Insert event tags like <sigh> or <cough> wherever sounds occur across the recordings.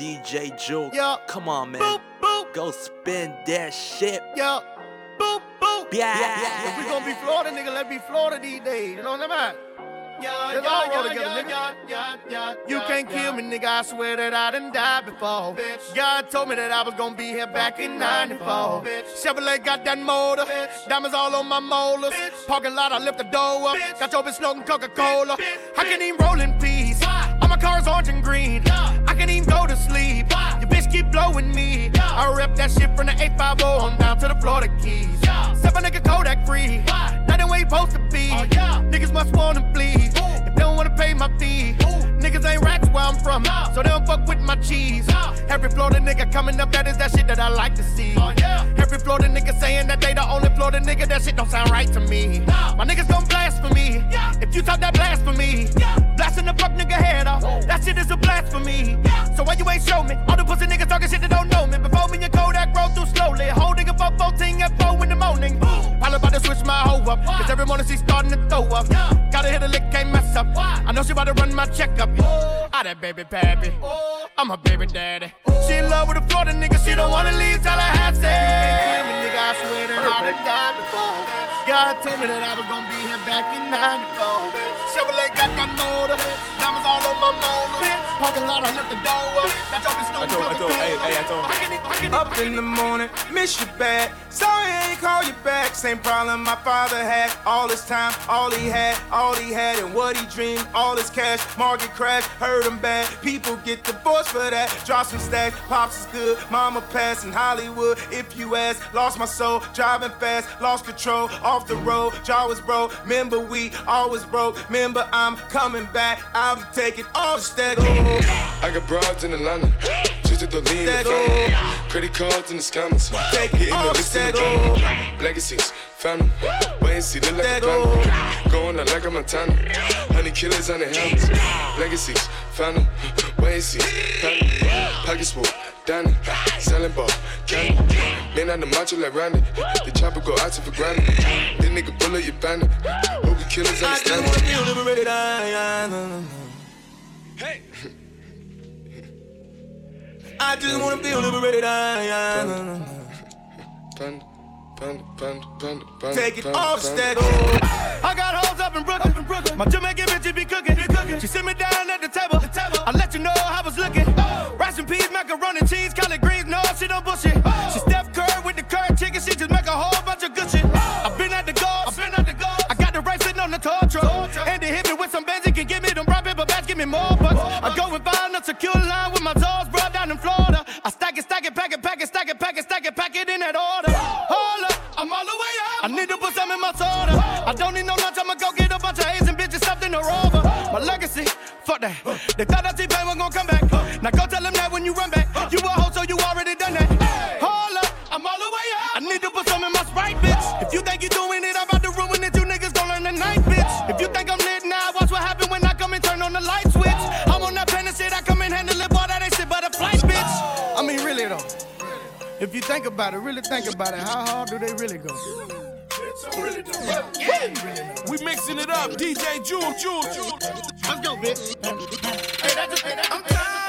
DJ Juke. Yeah. Come on, man. Boop, boop. Go spin that shit. Yeah. Boop, boop. Yeah. yeah If we gonna be Florida, nigga, let's be Florida these days. You know what I'm saying? Yeah, Let's yeah, all roll yeah, together, yeah, nigga. yeah, yeah, yeah, You can't yeah. kill me, nigga. I swear that I done died before. Bitch. God told me that I was gonna be here back in 94. Bitch. Chevrolet got that motor. Bitch. Diamonds all on my molars. Bitch. Parking lot, I lift the door up. Bitch. Got your bitch smoking Coca Cola. Bitch. I can even roll in peace. Why? All my cars orange and green. Yeah. Can even go to sleep. Your bitch keep blowing me. I rep that shit from the 850 on down to the Florida Keys. Step a nigga Kodak free. That ain't where you supposed to be. Oh, yeah. Niggas must wanna bleed. If they don't wanna pay my fee. Niggas ain't rats where I'm from. So they don't fuck with my cheese. Every Florida nigga coming up, that is that shit that I like to see. Oh. Every Florida nigga saying that they the only Florida nigga, that shit don't sound right to me. My niggas gon' blasphemy. If you talk that blasphemy, Yeah. So why you ain't show me? All the pussy niggas talking shit that don't know me. Before me and Kodak roll through slowly. Holding a 414 at 4 in the morning. Probably about to switch my hoe up. Cause every morning she starting to throw up. Yeah. Gotta hit a lick, can't mess up. Why? I know she about to run my checkup. Oh. Ah, I that baby pappy. Oh. I'm a baby daddy. She in love with a Florida nigga, she don't wanna leave Tallahassee. You can't kill nigga, I swear I done died before. God told me that I was gonna be here back in 94. Chevrolet got that motor, diamonds all on my motor. Parking lot, I left the door up. Got your bitch I told, I told, hey, hey, I told. I I can, Up in the morning, miss you bad. Sorry I ain't call you back. Same problem my father had. All his time, all he had, all he had, and what he dreamed. All his cash, market crash, hurt him bad. People get divorced for that. Drop some stacks, pops is good. Mama passed in Hollywood. If you ask, lost my soul, driving fast, lost control, off the road. Jaw was broke. Remember we always broke. Remember I'm coming back. I'll be taking all the stack. I got broads in Atlanta. Just at the lean in the That family. Credit cards in the scammers. Hitting the list in the drama. Legacies, family. Wait and see, look like a. Going out like a Montana. Honey killers on the helmets. Legacies, family. Wait and see, family. Pockets full, Danny. Selling ball, candy. Man on the macho like Randy. The chopper go out to for granted. This nigga bullet, you bandit. Hope the killers I just understand wanna it. feel liberated. I, I, Hey! I just wanna feel liberated. I, I, take it off panda. stack. I got hoes up in Brooklyn. My Jamaican bitch be cooking. She sit me down at the table. I let you know how I was looking. Rice and peas, macaroni, cheese, about it, how hard do they really go? We mixing it up, DJ Jewel, Jewel, Jewel. Let's go, bitch. Hey, that's hey, that- I'm tired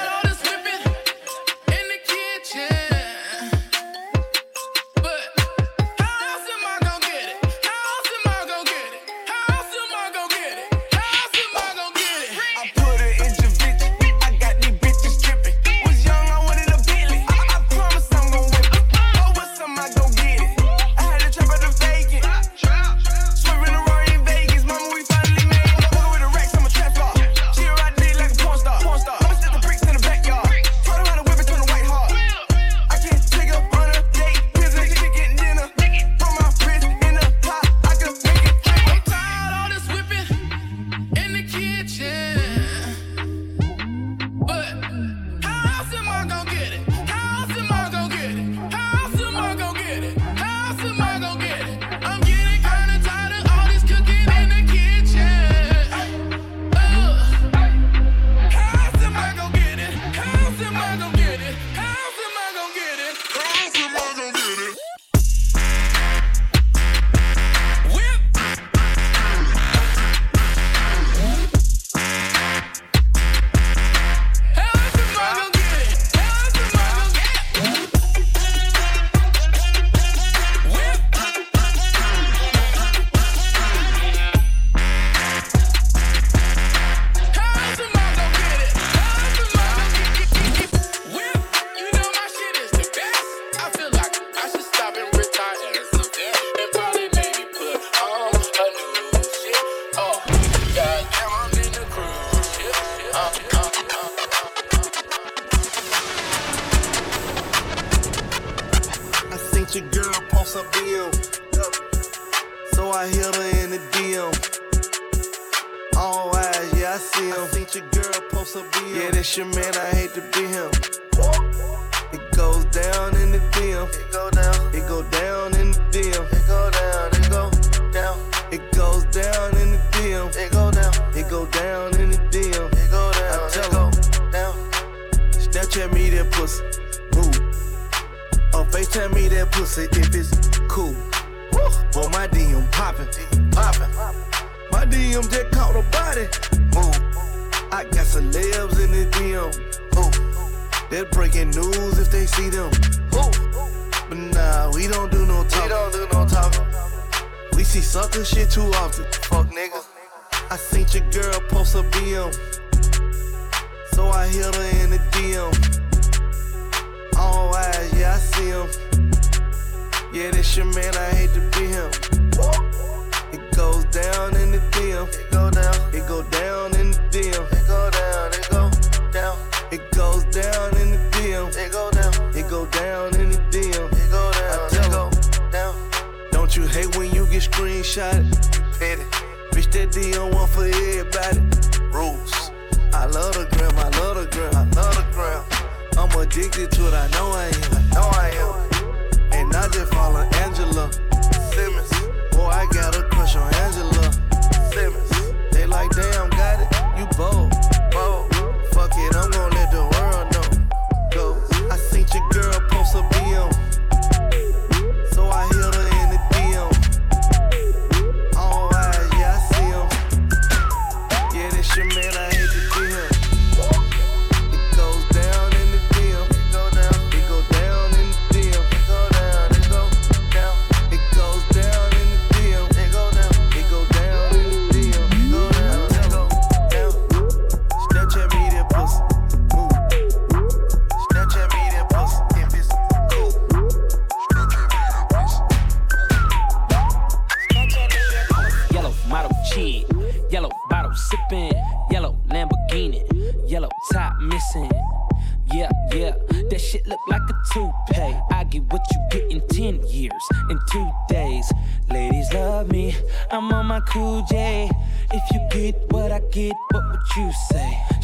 post a bill. So I hit her in the DM. All eyes, yeah, I see him. I seen your girl post a bill. Yeah, that's your man, I hate to be him. It goes down in the DM. It go down. It go down in the DM. It go down. It go down. It goes down FaceTime me that pussy if it's cool. Boy, my DM poppin', poppin'. My DM just caught a body. Move. I got celebs in the DM. Ooh. They're breaking news if they see them. Ooh. But nah, we don't do no talking. We don't do no talking. We see sucker shit too often. Fuck niggas. I seen your girl post a BM. So I hit her in the DM. All eyes, yeah, I see him. Yeah, this your man, I hate to be him. It goes down in the DM. It go down. It go down in the DM. It go down. It go down. It goes down in the DM. It go down. It go down in the DM. It go down. I tell go down. Don't you hate when you get screenshotted? You petty. Bitch, that DM one for everybody. Rules. I love the gram. I love the gram. I'm addicted to it. I know I am. I know I am. And I just follow Angela Simmons. Boy, I got a crush on Angela Simmons. They like, damn, got it. You bold. Bold. Fuck it, I'm gonna let the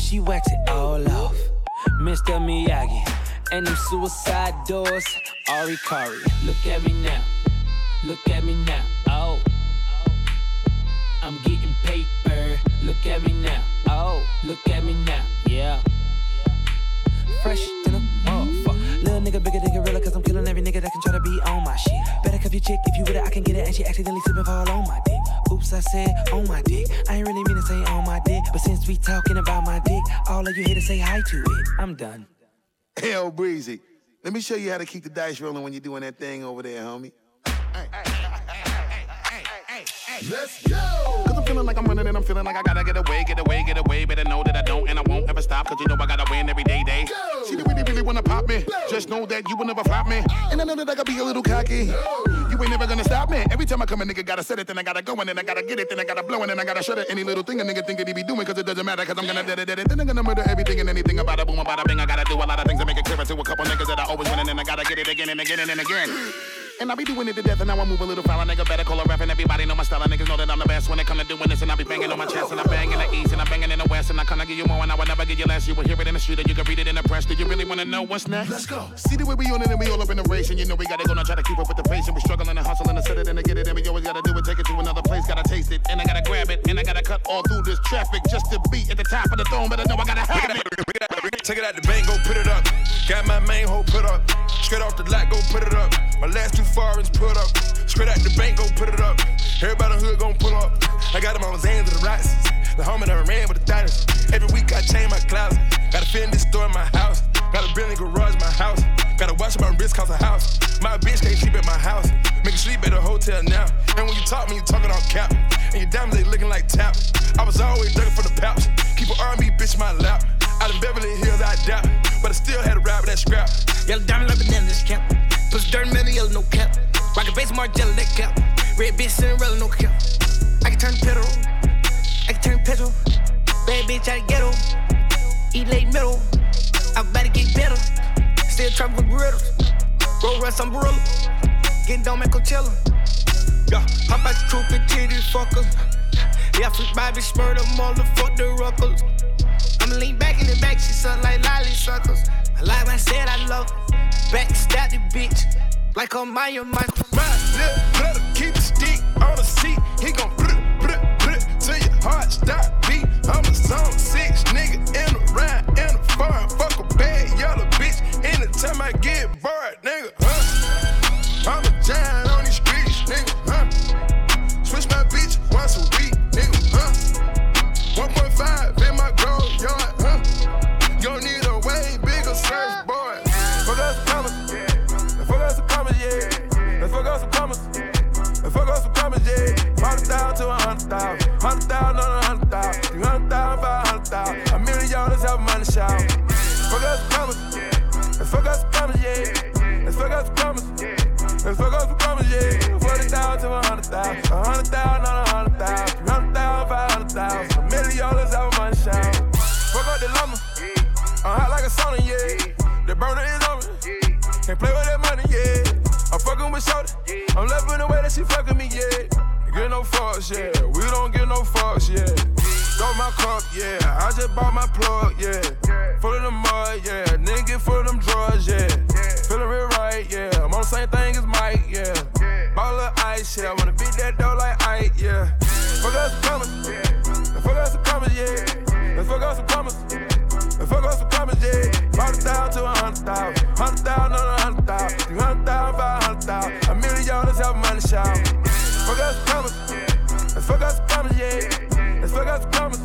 She waxed it all off, Mr. Miyagi. And them suicide doors, Ari Kari. Look at me now, look at me now, oh. I'm getting paper. Look at me now. Oh, look at me now. Yeah. Fresh than a motherfucker. Little nigga bigger than gorilla, cause I'm killing every nigga that can try to be on my shit. Better cuff your chick if you with it, I can get it. And she accidentally slipping fall on my dick. I said on oh, my dick. I ain't really mean to say on my dick. But since we talking about my dick, all of you here to say hi to it. I'm done. Hell, Breezy. Let me show you how to keep the dice rolling when you're doing that thing over there, homie. Let's go. Cause I'm feeling like I'm running and I'm feeling like I gotta get away, get away, get away. Better know that I don't and I won't ever stop. Cause you know I gotta win every day, day. See, they really, really wanna pop me. Just know that you will never flop me. And I know that I gotta be a little cocky. You ain't never gonna stop me. Every time I come, a nigga gotta set it, then I gotta go, and then I gotta get it, then I gotta blow, and then I gotta shut it. Any little thing a nigga think that he be doing, cause it doesn't matter, cause I'm gonna dead it, dead it. Then I'm gonna murder everything and anything about a boom, about a bing. I gotta do a lot of things to make it clearer to a couple niggas that I always win, and then I gotta get it again and again and again. And I be doing it to death, and now I move a little foul. A nigga better call a rap, and everybody know my style. And niggas know that I'm the best when it come to doing this. And I be banging on my chest, and I bang in the east, and I'm banging in the west. And I kinda give you more, and I will never give you less. You will hear it in the street, and you can read it in the press. Do you really wanna know what's next? Let's go. See the way we on it, and we all up in the race. And you know we gotta go now, try to keep up with the pace. And we struggling and hustling to set it and to get it. And we always gotta do it, take it to another place. Gotta taste it, and I gotta grab it, and I gotta cut all through this traffic just to be at the top of the throne. But I know I gotta have it. Take it out the bank, go put it up. Got my main hoe put up. Straight off the lot, go put it up. My last two foreigns put up. Straight out the bank, go put it up. Everybody in the hood gon' pull up. I got them on Zans and the Roxys. The homie that ran with the diners. Every week I change my closet. Got a Fendi store in my house. Got a Bentley garage in my house. Got a watch my wrist cause a house. My bitch can't sleep at my house. Make her sleep at a hotel now. And when you talk, me, you talking on cap. And your diamonds, they looking like tap. I was always looking for the pouch. Keep an R&B bitch in my lap. Out in Beverly Hills, I doubt. But I still had to ride with that scrap. Yellow diamond like banana, this cap. Push dirt the yellow, no cap. Rocket base Margiela, that cap. Red bitch Cinderella, no cap. I can turn pedal. I can turn petrol. Bad bitch out of ghetto. Eat late middle. I'm about to get better. Still trapping with griddles. Roll rust umbrella. getting dome at Coachella. Yeah, hop out the coupe and titty fuckers. Yeah, freak Bobby Shmurda, motherfuck the ruckles. I'ma lean back in the back, she suck like lolly suckers. I like when I said I love her. Backstab the bitch, like a Maya Michael. Ride, little brother, keep the stick on the seat. He gon' it, put it till your heart stop beat. I'm a zone she fucking me, yeah. Get no fucks, yeah. We don't get no fucks, yeah. Throw my cup, yeah. I just bought my plug, yeah. Full of the mud, yeah. Nigga full of them drugs, yeah. Feeling real right, yeah. I'm on the same thing as Mike, yeah. Ball of ice, yeah. I wanna beat that dough like Ike, yeah. Fuck us some commas, fuck us some commas, yeah. Let's fuck us some commas. Let's fuck us some commas, yeah. Hundred thousand to a hundred thousand. Hundred thousand on a hundred thousand. Three hundred thousand, five hundred thousand. A million dollars have money shout. Fuck us some commas. Let's fuck us some commas, yeah. Let's fuck us some commas.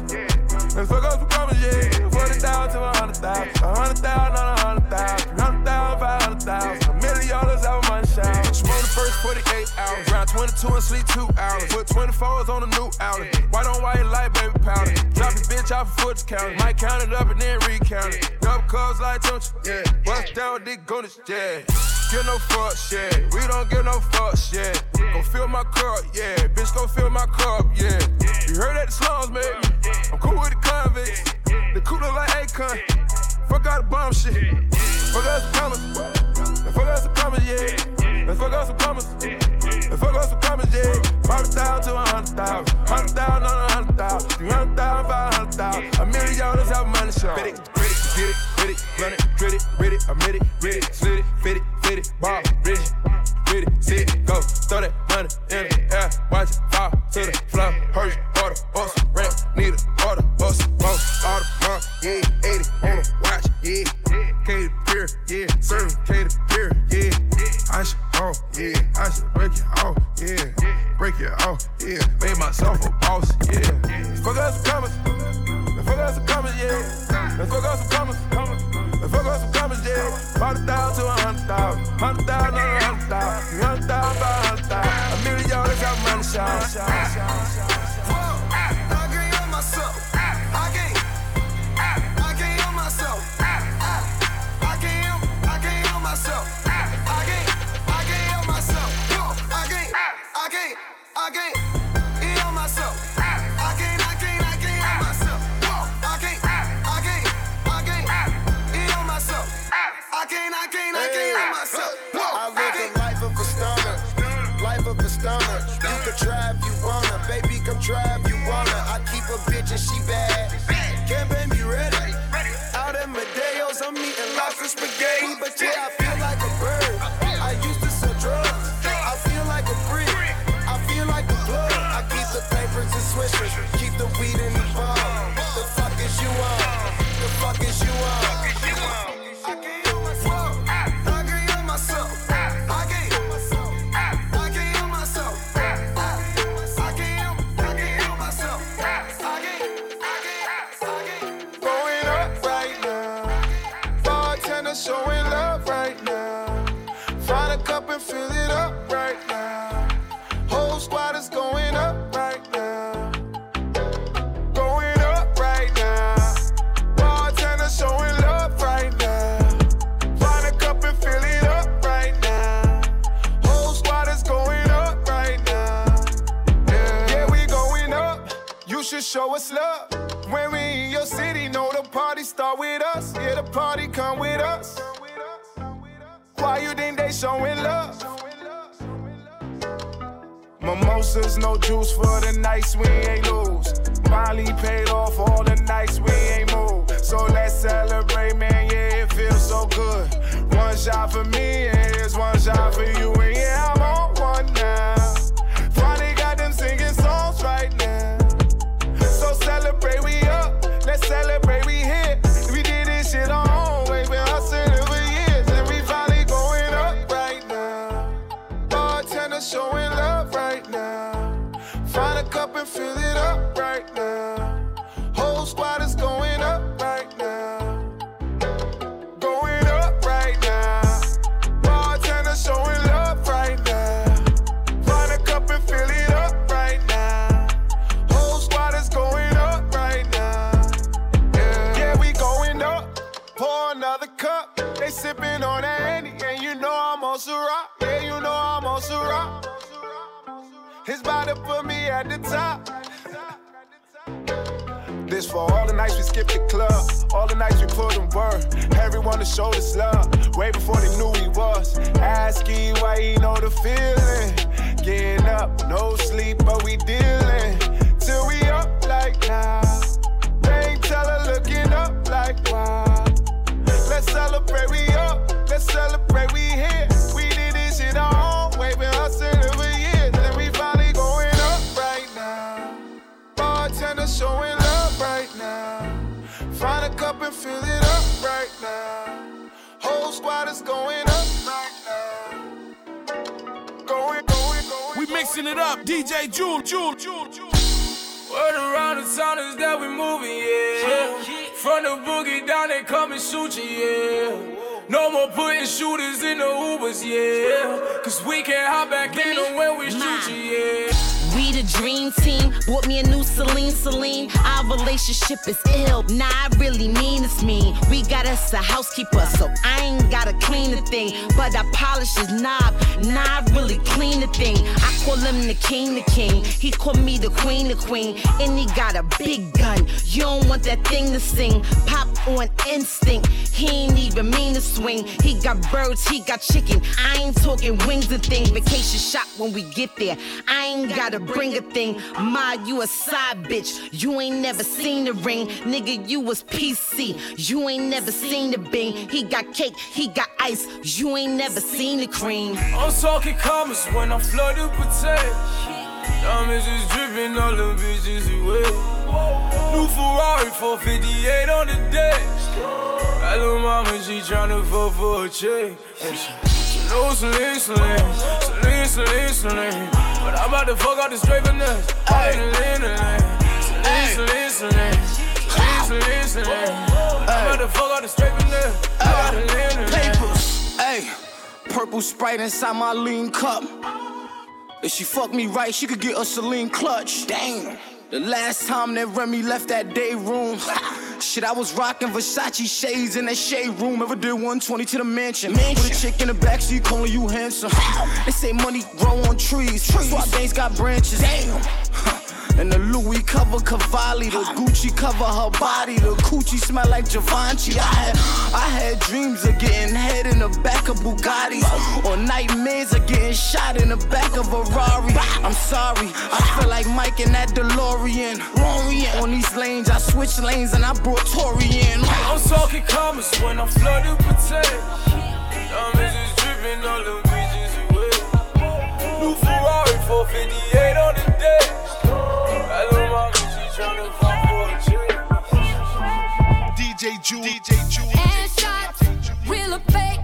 Let's fuck us some commas, yeah. Forty thousand to a hundred thousand. A hundred thousand on a hundred thousand. Three hundred thousand, five hundred thousand. A million dollars have money shout. Smoke the first 48 hours. Round 22 and sleep two hours. Put 24s on a new outlet. White on white light, baby powder. Drop your bitch off a foot counter. Might count it up and then recount it. Double cups like Tunch, yeah. Bust down with Dick Goonish, yeah. Get no fucks, yeah. We don't get no fucks, yeah. Go fill my cup, yeah. Bitch, go fill my cup, yeah. You heard that the slums, man. I'm cool with the convicts. The cooler like Akon. Fuck out the bomb shit. Fuck us some commas. Fuck us some commas, yeah. Let's fuck us some commas. Let's fuck us some commas, yeah. Forty thousand to a hundred thousand. Hundred thousand on a hundred thousand. Three hundred thousand, five hundred thousand. A million dollars have money show. Fit it, grit it, get it, run it, grit it, read it, admit it, read it, slit it, fit it, fit it, ball, rich it. With it, go, throw that money in the air, watch it fall to the floor. Hurry, order, us, rap, need a order, us, most, all the money, yeah, 80 on the watch, yeah. To beer, yeah, serving to beer, yeah. I should off, yeah, I should break it off, yeah. Break it off, yeah. Made myself a boss, yeah. Fuck us some commas, let's fuck us some commas, yeah. Let's fuck us some commas, let's fuck us some commas, yeah. Forty thousand to a hundred thousand, hundred thousand hundred thousand, hundred thousand, hundred thousand. A million dollars have money shine. so in love. Mimosas, no juice for the nights we ain't lose. Molly paid off all the nights we ain't move. So let's celebrate, man. Yeah, it feels so good. One shot for me, and yeah, it's one shot for you. And It's about to put me at the top. This for all the nights we skipped the club, all the nights we put in work. Everyone to show us love, way before they knew he was. Asking why he know the feeling. Getting up, no sleep, but we dealing. Till we up like now. Bank teller looking up like wow. Let's celebrate, we up. Let's celebrate, we here. Fill it up right now. Whole squad is going up right now. Going, going, going. We mixing it up, DJ Jewel, Jewel, Jewel, Jewel. Word around the town is that we moving, yeah. From the boogie down, they come and shoot you, yeah. No more putting shooters in the Ubers, yeah. Cause we can't hop back in them when we shoot you, yeah. The dream team. Bought me a new Celine Celine. Our relationship is ill. Nah, I really mean it's mean. We got us a housekeeper, so I ain't gotta clean the thing. But I polish his knob. Nah, I really clean the thing. I call him the king, the king. He call me the queen, the queen. And he got a big gun. You don't want that thing to sing. Pop on instinct. He ain't even mean to swing. He got birds, he got chicken. I ain't talking wings and things. Vacation shop when we get there. I ain't gotta bring a thing. Ma, you a side bitch. You ain't never seen the ring. Nigga, you was PC. You ain't never seen the bing. He got cake, he got ice. You ain't never seen the cream. I'm talking commas when I flood the potato. Diamonds is dripping, all the bitches away. New Ferrari 458 on the dash. That little mama, she tryna fuck for a check. And she, she knows Celine, Celine, Celine, Celine. But I'm about to fuck out the straight finesse. Hey, Celine, Celine, Celine, Celine, Celine, Celine. I'm about to fuck out finesse. Celine, Celine. Papers, hey, purple sprite inside my lean cup. If she fuck me right, she could get a Celine clutch. Damn. The last time that Remy left that day room. <laughs> Shit, I was rocking Versace shades in that shade room. Ever did 120 to the mansion. With a chick in the backseat calling you handsome. They say money grow on trees. Swap banks got branches. Damn. And the Louis cover Cavalli, the Gucci cover her body, the coochie smell like Givenchy. I had, I had dreams of getting head in the back of Bugattis, or nightmares of getting shot in the back of a Rari. I'm sorry, I feel like Mike in that DeLorean. On these lanes, I switched lanes and I brought Tori in. I'm talking commas when I flood the potato. Diamonds is dripping, all the bitches away. New Ferrari 458 on the dash. DJ Jewel, DJ Jewel. Headshots, real or fake.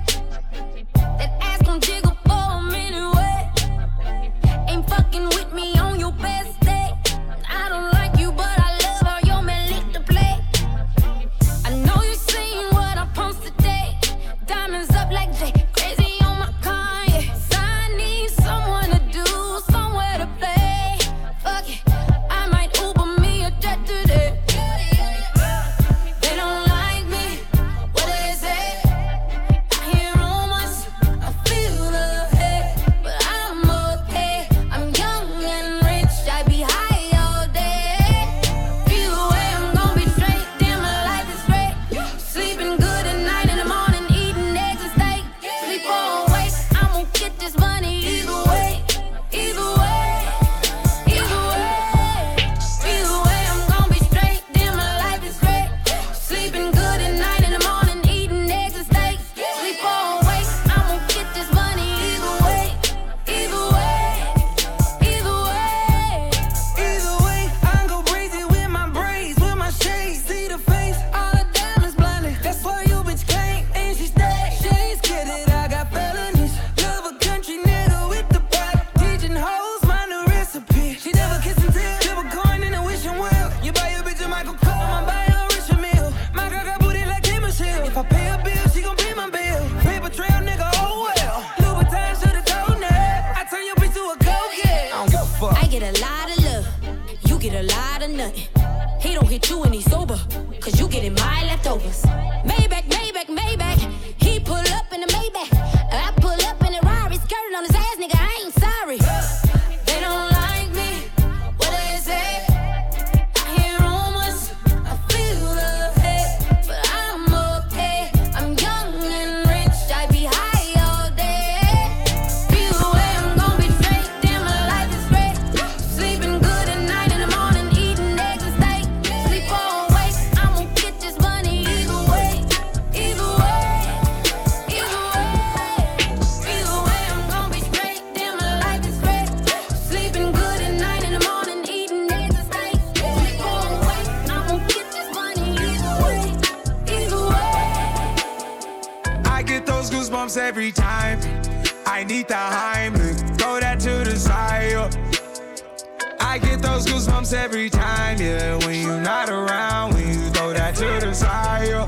Every time, yeah. When you're not around, when you throw that to the side. yo.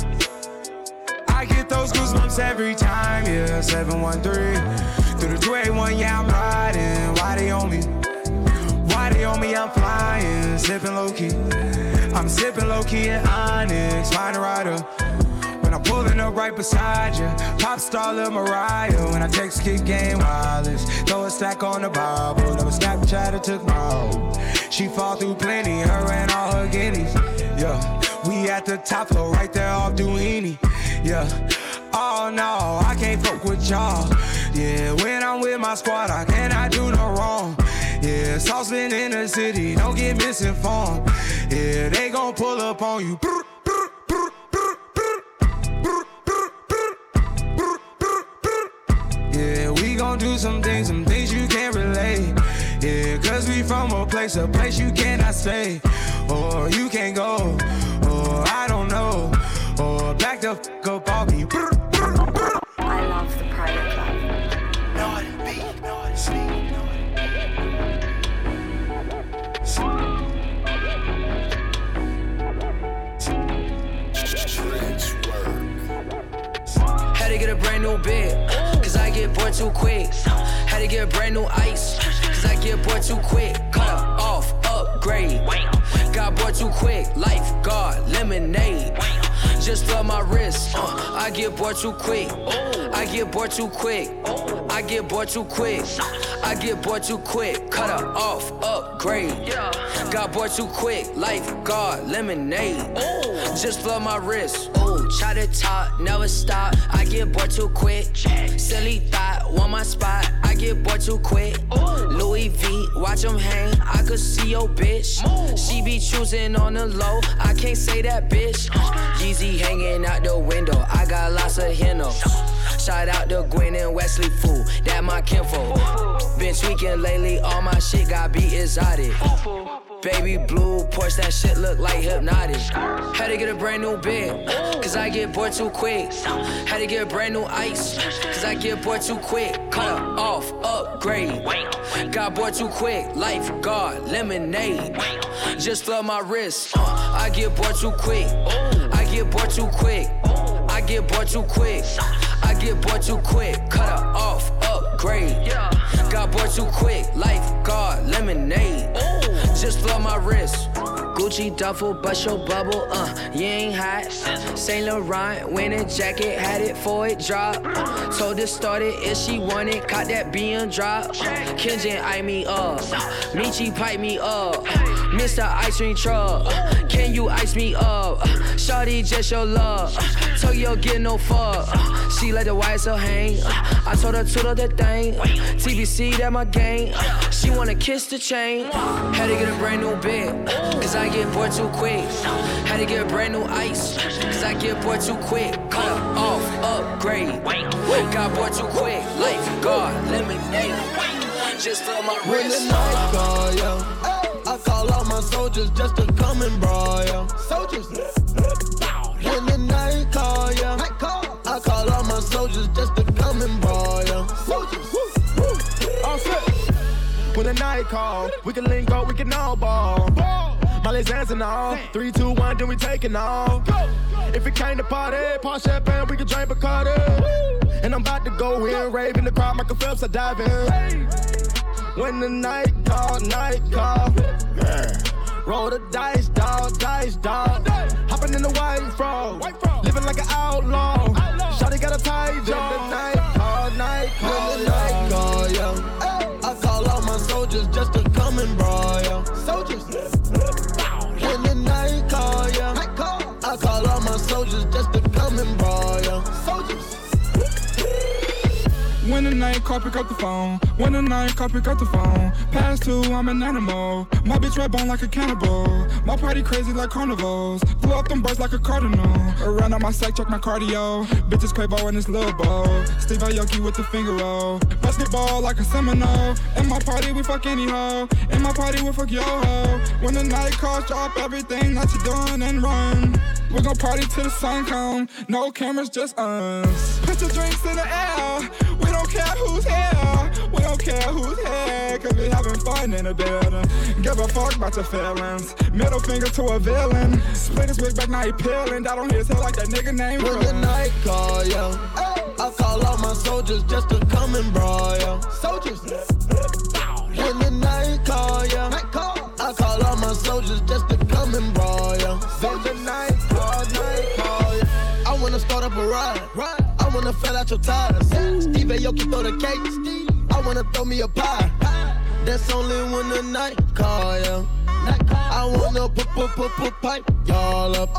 I get those goosebumps every time, yeah. 713 through the 281, yeah, I'm riding. Why they on me? Why they on me? I'm flying, sipping low key. I'm sipping low key at Onyx, find a rider. When I'm pulling up right beside you, pop star Lil Mariah. When I text kick game wireless, throw a stack on the Bible. Never Snapchat or took my hoe. She fall through plenty, her and all her guineas. Yeah, we at the top floor, right there off Duini. Yeah. Oh no, I can't fuck with y'all. Yeah, when I'm with my squad, I cannot do no wrong. Yeah, saucepan in the city, don't get misinformed. Yeah, they gon' pull up on you. Yeah, we gon' do some things, some things from a place, a place you cannot stay. Or you can't go, or I don't know. Or back the fuck up off me. I love the private club. Had to get a brand new bed, cause I get bored too quick. Had to get a brand new ice, cause I get bored too quick. Cut up, off, upgrade. Got bored too quick. Lifeguard, lemonade. Just love my wrist. Uh, I get bored too quick. I get bored too quick. I get bored too quick. I get bored too quick. Cut her off, upgrade. Got bored too quick. Lifeguard, lemonade. Just love my wrist. Try to talk, never stop. I get bored too quick. Silly thought, want my spot. I get bored too quick. Louis V, watch him hang. I could see your bitch. She be choosing on the low. I can't say that bitch. Yeezy hanging out the window. I got lots of hennos. Shout out to Gwen and Wesley Fool. That my kinfo. Been tweaking lately. All my shit got beat exotic. Baby blue Porsche, that shit look like hypnotic. Had to get a brand new bed, cause I get bored too quick. Had to get a brand new ice, cause I get bored too quick. Cut her off, upgrade. Got bored too quick. Lifeguard, lemonade. Just love my wrist. I get bored too quick. I get bored too quick. I get bored too quick. I get bored too quick. Cut her off, upgrade. Got bored too quick. Lifeguard, lemonade. Just love my wrist. Gucci duffel, bust your bubble, uh, you ain't hot. Saint Laurent, winning jacket, had it for it drop. Told her start it if she wanted, caught that being drop. Kenjin eye me up, Michi pipe me up, Mr. Ice Cream Truck, can you ice me up? Shawty just your love, Tokyo get no fuck. She let the YSL hang, I told her to the thing. TBC that my gang, she wanna kiss the chain. Had to get a brand new bed, cause I get bored too quick. Had to get brand new ice, cause I get bored too quick. Cut off, upgrade. Got bored too quick. Lifeguard, lemonade. Just for my When wrist. the night call, yo, I call all my soldiers just to come and brawl, yo. Soldiers. When the night call, yo, I call all my soldiers just to come and brawl, yo. Soldiers. All set. When the night call, we can link up, we can all ball. Molly's dancing all. Three, two, one, then we taking off. If it came to party, pop champagne, we can drink Bacardi. And I'm about to go in, rave in the crowd, Michael Phelps, I dive in. When the night call, night call. Roll the dice, dog, dice, dog. Hopping in the white frog. Living like an outlaw. Shawty got a tight jaw. Night call, pick up the phone. When the night call, pick up the phone. Past two, I'm an animal. My bitch red bone like a cannibal. My party crazy like carnivals. Blew up them birds like a cardinal. Around on my sack, check my cardio. Bitches Quavo in this little bowl. Steve Aoki with the finger roll. Basketball like a Seminole. In my party, we fuck any hoe. In my party, we fuck yo ho. When the night calls, drop everything that you doing and run. We gon' party till the sun come. No cameras, just us. Put your drinks in the air. Care who's here. Cause we having fun in the building. Give a fuck about your feelings. Middle finger to a villain. Split his wig back, now he peeling. On his head like that nigga named When the night call, yo, I call all my soldiers just to come and brawl, yo. Soldiers. When the night call, yo, I call all my soldiers just to come and brawl, yo. Soldier night call, night call, yo. I wanna start up a ride. I wanna fill out your tires. Steve Aoki throw the cake. I wanna throw me a pie. That's only when the night call, yo. I wanna put put put put pipe y'all up.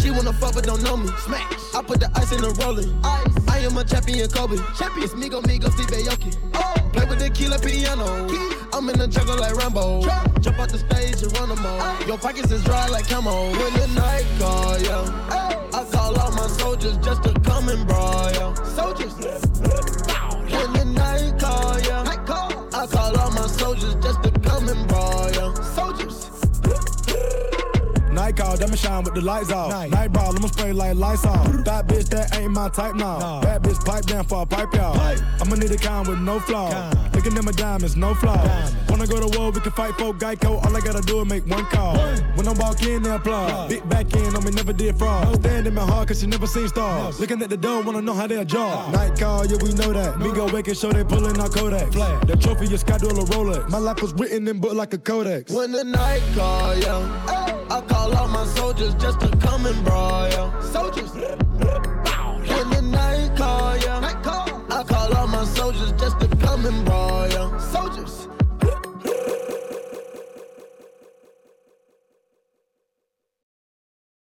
She wanna fuck but don't know me. Smash. I put the ice in the rolling. I am a champion, Kobe. Champion. It's Migo Migo Steve Aoki. Oh. Play with the killer piano. I'm in the jungle like Rambo. Jump off the stage and run them all. Your pockets is dry like camo. When the night call, yo. I call all my soldiers just to come and brawl, yo. Soldiers. Night call, I'ma shine with the lights off. Night, ball, I'ma spray like lights on. That bitch, that ain't my type now. That bitch pipe down for a pipe y'all. I'ma need a kind with no flaw. Looking at my diamonds, no flaw. Wanna go to war, we can fight for Geico. All I gotta do is make one call. When I walk in, they applaud. Big back in on me, never did fraud. Stand in my heart, cause she never seen stars. Looking at the door, wanna know how they'll jaw. Night call, yeah, we know that. Me go wake and show they pulling our Kodak. The trophy is schedule a Rolex. My life was written in book like a codex. When the night call, yo, I call all my soldiers just to come and brawl, yo. Soldiers.